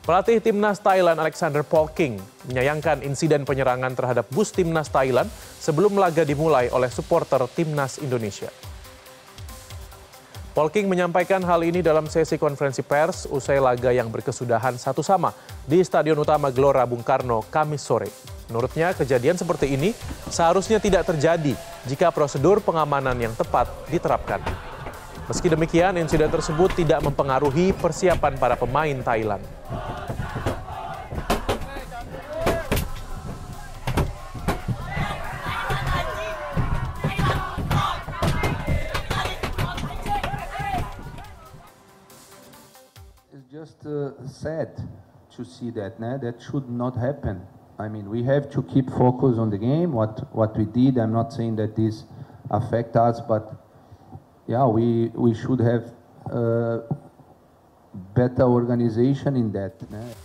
Pelatih timnas Thailand Alexander Polking menyayangkan insiden penyerangan terhadap bus timnas Thailand sebelum laga dimulai oleh supporter timnas Indonesia. Polking menyampaikan hal ini dalam sesi konferensi pers usai laga yang berkesudahan satu sama di Stadion Utama Gelora Bung Karno Kamis sore. Menurutnya kejadian seperti ini seharusnya tidak terjadi jika prosedur pengamanan yang tepat diterapkan. Meski demikian, insiden tersebut tidak mempengaruhi persiapan para pemain Thailand. Just uh, sad to see that. Nah? That should not happen. I mean, we have to keep focus on the game. What what we did. I'm not saying that this affect us, but yeah, we we should have uh, better organization in that. Nah?